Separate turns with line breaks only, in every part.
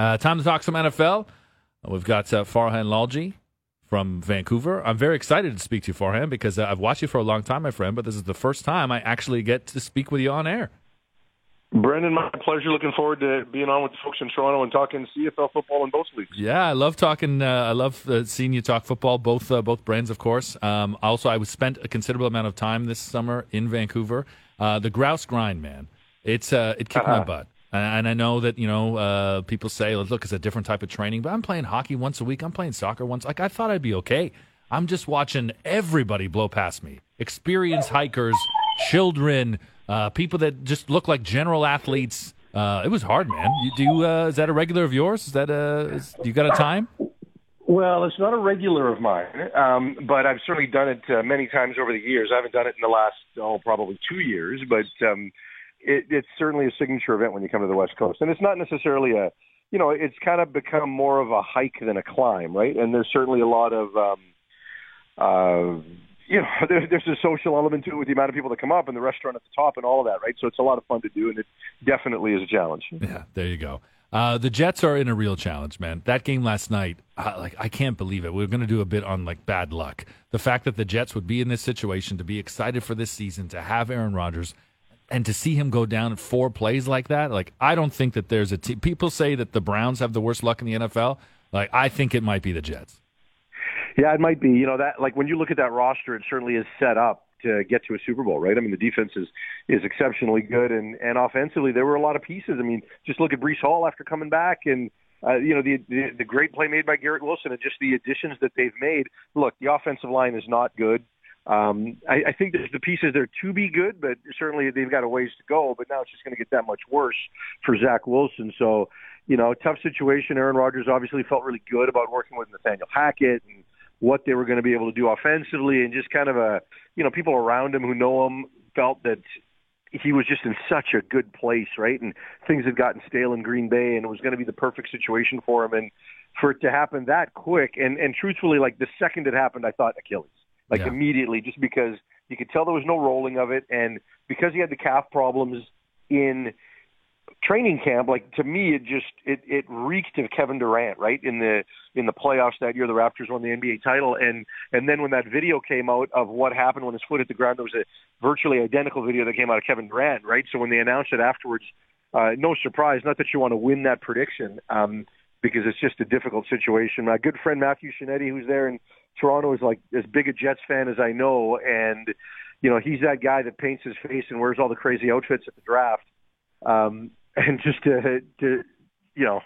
Uh, time to talk some NFL. We've got uh, Farhan Lalji from Vancouver. I'm very excited to speak to you, Farhan, because uh, I've watched you for a long time, my friend, but this is the first time I actually get to speak with you on air.
Brendan, my pleasure. Looking forward to being on with the folks in Toronto and talking CFL football in both leagues.
Yeah, I love talking. Uh, I love uh, seeing you talk football, both uh, both brands, of course. Um, also, I spent a considerable amount of time this summer in Vancouver. Uh, the grouse grind, man, it's uh, it kicked uh-huh. my butt. And I know that you know uh, people say, "Look, it's a different type of training." But I'm playing hockey once a week. I'm playing soccer once. Like I thought I'd be okay. I'm just watching everybody blow past me. Experienced hikers, children, uh, people that just look like general athletes. Uh, it was hard, man. You do uh, is that a regular of yours? Is that a is, you got a time?
Well, it's not a regular of mine, um, but I've certainly done it uh, many times over the years. I haven't done it in the last oh probably two years, but um, it, it's certainly a signature event when you come to the West Coast, and it's not necessarily a, you know, it's kind of become more of a hike than a climb, right? And there's certainly a lot of, um, uh, you know, there, there's a social element to it with the amount of people that come up and the restaurant at the top and all of that, right? So it's a lot of fun to do, and it definitely is a challenge.
Yeah, there you go. Uh, the Jets are in a real challenge, man. That game last night, uh, like I can't believe it. We are going to do a bit on like bad luck. The fact that the Jets would be in this situation, to be excited for this season, to have Aaron Rodgers, and to see him go down four plays like that, like I don't think that there's a team. People say that the Browns have the worst luck in the NFL. Like I think it might be the Jets.
Yeah, it might be. You know that like when you look at that roster, it certainly is set up to get to a Super Bowl, right? I mean, the defense is is exceptionally good, and and offensively there were a lot of pieces. I mean, just look at Breece Hall after coming back, and uh, you know the, the the great play made by Garrett Wilson, and just the additions that they've made. Look, the offensive line is not good. Um, I, I think the pieces there to be good, but certainly they've got a ways to go. But now it's just going to get that much worse for Zach Wilson. So, you know, tough situation. Aaron Rodgers obviously felt really good about working with Nathaniel Hackett and what they were going to be able to do offensively, and just kind of a, you know, people around him who know him felt that he was just in such a good place, right? And things had gotten stale in Green Bay, and it was going to be the perfect situation for him. And for it to happen that quick, and and truthfully, like the second it happened, I thought Achilles like yeah. immediately, just because you could tell there was no rolling of it, and because he had the calf problems in training camp, like to me, it just it it reeked of Kevin Durant, right? In the in the playoffs that year, the Raptors won the NBA title, and and then when that video came out of what happened when his foot hit the ground, there was a virtually identical video that came out of Kevin Durant, right? So when they announced it afterwards, uh, no surprise. Not that you want to win that prediction. Um, because it's just a difficult situation. My good friend Matthew Scianitti, who's there in Toronto, is like as big a Jets fan as I know, and you know he's that guy that paints his face and wears all the crazy outfits at the draft. Um, and just to, to you know,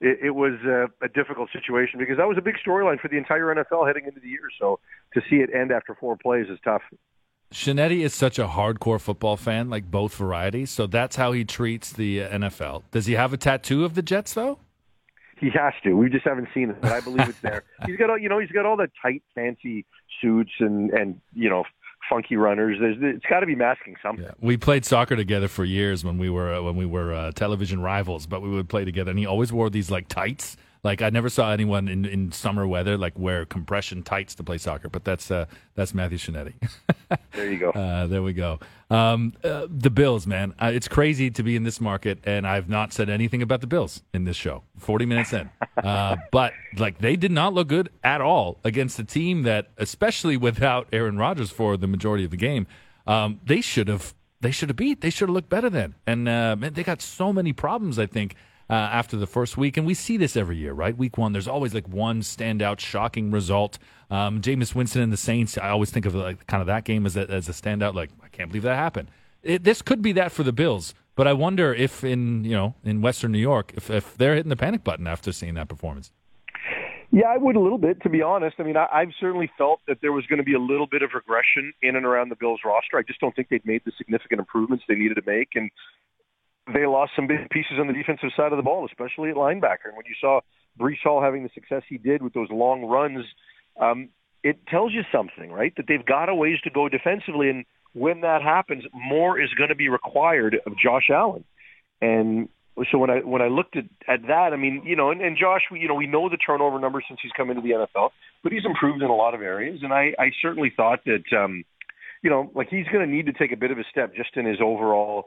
it, it was a, a difficult situation because that was a big storyline for the entire NFL heading into the year. So to see it end after four plays is tough.
Scianitti is such a hardcore football fan, like both varieties. So that's how he treats the NFL. Does he have a tattoo of the Jets though?
He has to. We just haven't seen it, but I believe it's there. he's got all, you know, he's got all the tight, fancy suits and and you know, funky runners. There's, it's got to be masking something. Yeah.
We played soccer together for years when we were uh, when we were uh, television rivals, but we would play together, and he always wore these like tights like I never saw anyone in, in summer weather like wear compression tights to play soccer, but that's uh, that's Matthew Scianitti.
there you go.
Uh, there we go. Um, uh, the Bills, man, uh, it's crazy to be in this market, and I've not said anything about the Bills in this show. Forty minutes in, uh, but like they did not look good at all against a team that, especially without Aaron Rodgers for the majority of the game, um, they should have they should have beat. They should have looked better then, and uh, man, they got so many problems. I think uh, after the first week. And we see this every year, right? Week one, there's always like one standout, shocking result. Um, Jameis Winston and the Saints, I always think of like kind of that game as a, as a standout. Like, I can't believe that happened. It, this could be that for the Bills, but I wonder if in you know in Western New York, if, if they're hitting the panic button after seeing that performance.
Yeah, I would a little bit, to be honest. I mean, I, I've certainly felt that there was going to be a little bit of regression in and around the Bills roster. I just don't think they'd made the significant improvements they needed to make. And they lost some big pieces on the defensive side of the ball, especially at linebacker. And when you saw Breece Hall having the success he did with those long runs, um, it tells you something, right? That they've got a ways to go defensively, and when that happens, more is going to be required of Josh Allen. And so when I when I looked at, at that, I mean, you know, and, and Josh, we, you know, we know the turnover numbers since he's come into the NFL, but he's improved in a lot of areas, and I, I certainly thought that, um, you know, like he's going to need to take a bit of a step just in his overall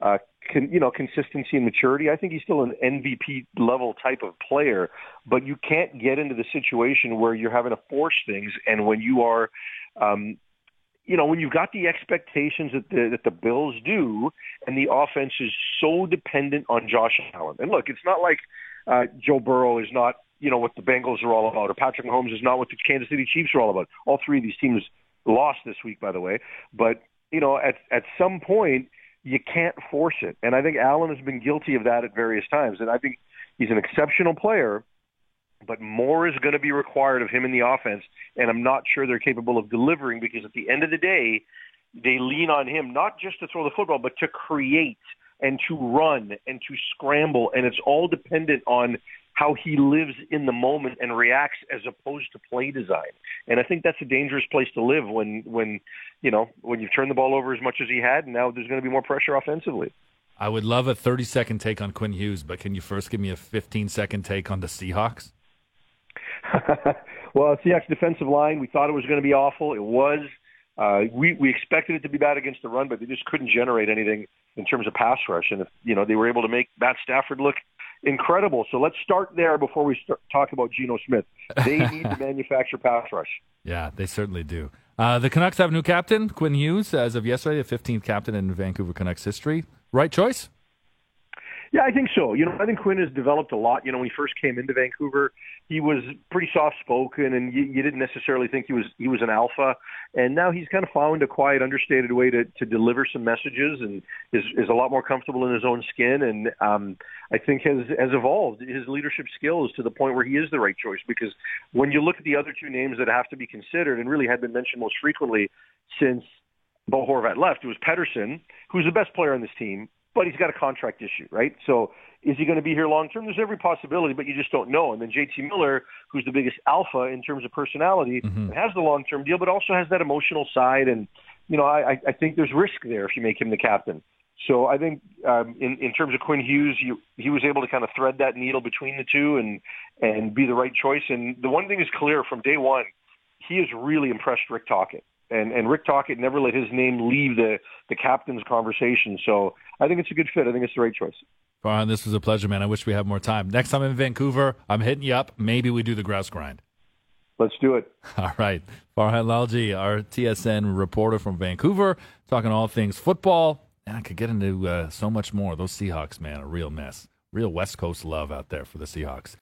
uh, con, you know, consistency and maturity. I think he's still an MVP level type of player, but you can't get into the situation where you're having to force things, and when you are, um, you know, when you've got the expectations that the that the Bills do, and the offense is so dependent on Josh Allen. And look, it's not like uh, Joe Burrow is not, you know, what the Bengals are all about, or Patrick Mahomes is not what the Kansas City Chiefs are all about. All three of these teams lost this week, by the way. But you know, at at some point, you can't force it, and I think Allen has been guilty of that at various times. And I think he's an exceptional player but more is going to be required of him in the offense, and I'm not sure they're capable of delivering because at the end of the day, they lean on him not just to throw the football, but to create and to run and to scramble, and it's all dependent on how he lives in the moment and reacts as opposed to play design. And I think that's a dangerous place to live when when you know when you've turned the ball over as much as he had, and now there's going to be more pressure offensively.
I would love a 30 second take on Quinn Hughes, but can you first give me a 15 second take on the Seahawks?
well, Seahawks defensive line, we thought it was going to be awful. It was. Uh, we we expected it to be bad against the run, but they just couldn't generate anything in terms of pass rush. And if you know they were able to make Matt Stafford look incredible. So let's start there before we start, talk about Geno Smith. They need to manufacture pass rush.
Yeah, they certainly do. Uh, the Canucks have a new captain, Quinn Hughes, as of yesterday, the 15th captain in Vancouver Canucks history. Right choice?
Yeah, I think so. You know, I think Quinn has developed a lot. You know, when he first came into Vancouver, he was pretty soft spoken, and you, you didn't necessarily think he was he was an alpha. And now he's kind of found a quiet, understated way to to deliver some messages, and is is a lot more comfortable in his own skin. And um, I think has has evolved his leadership skills to the point where he is the right choice. Because when you look at the other two names that have to be considered, and really had been mentioned most frequently since Bo Horvat left, it was Pettersson, who's the best player on this team, but he's got a contract issue, right? So is he going to be here long term? There's every possibility, but you just don't know. And then JT Miller, who's the biggest alpha in terms of personality, mm-hmm. has the long term deal, but also has that emotional side. And you know, I, I think there's risk there if you make him the captain. So I think um, in in terms of Quinn Hughes, you, he was able to kind of thread that needle between the two and and be the right choice. And the one thing is clear from day one, he has really impressed Rick Tocchet and and Rick Tocchet never let his name leave the the captain's conversation. So I think it's a good fit. I think it's the right choice.
Farhan, this was a pleasure, man. I wish we had more time. Next time in Vancouver, I'm hitting you up. Maybe we do the grouse grind.
Let's do it.
All right. Farhan Lalji, our TSN reporter from Vancouver, talking all things football. And I could get into uh, so much more. Those Seahawks, man, a real mess. Real West Coast love out there for the Seahawks.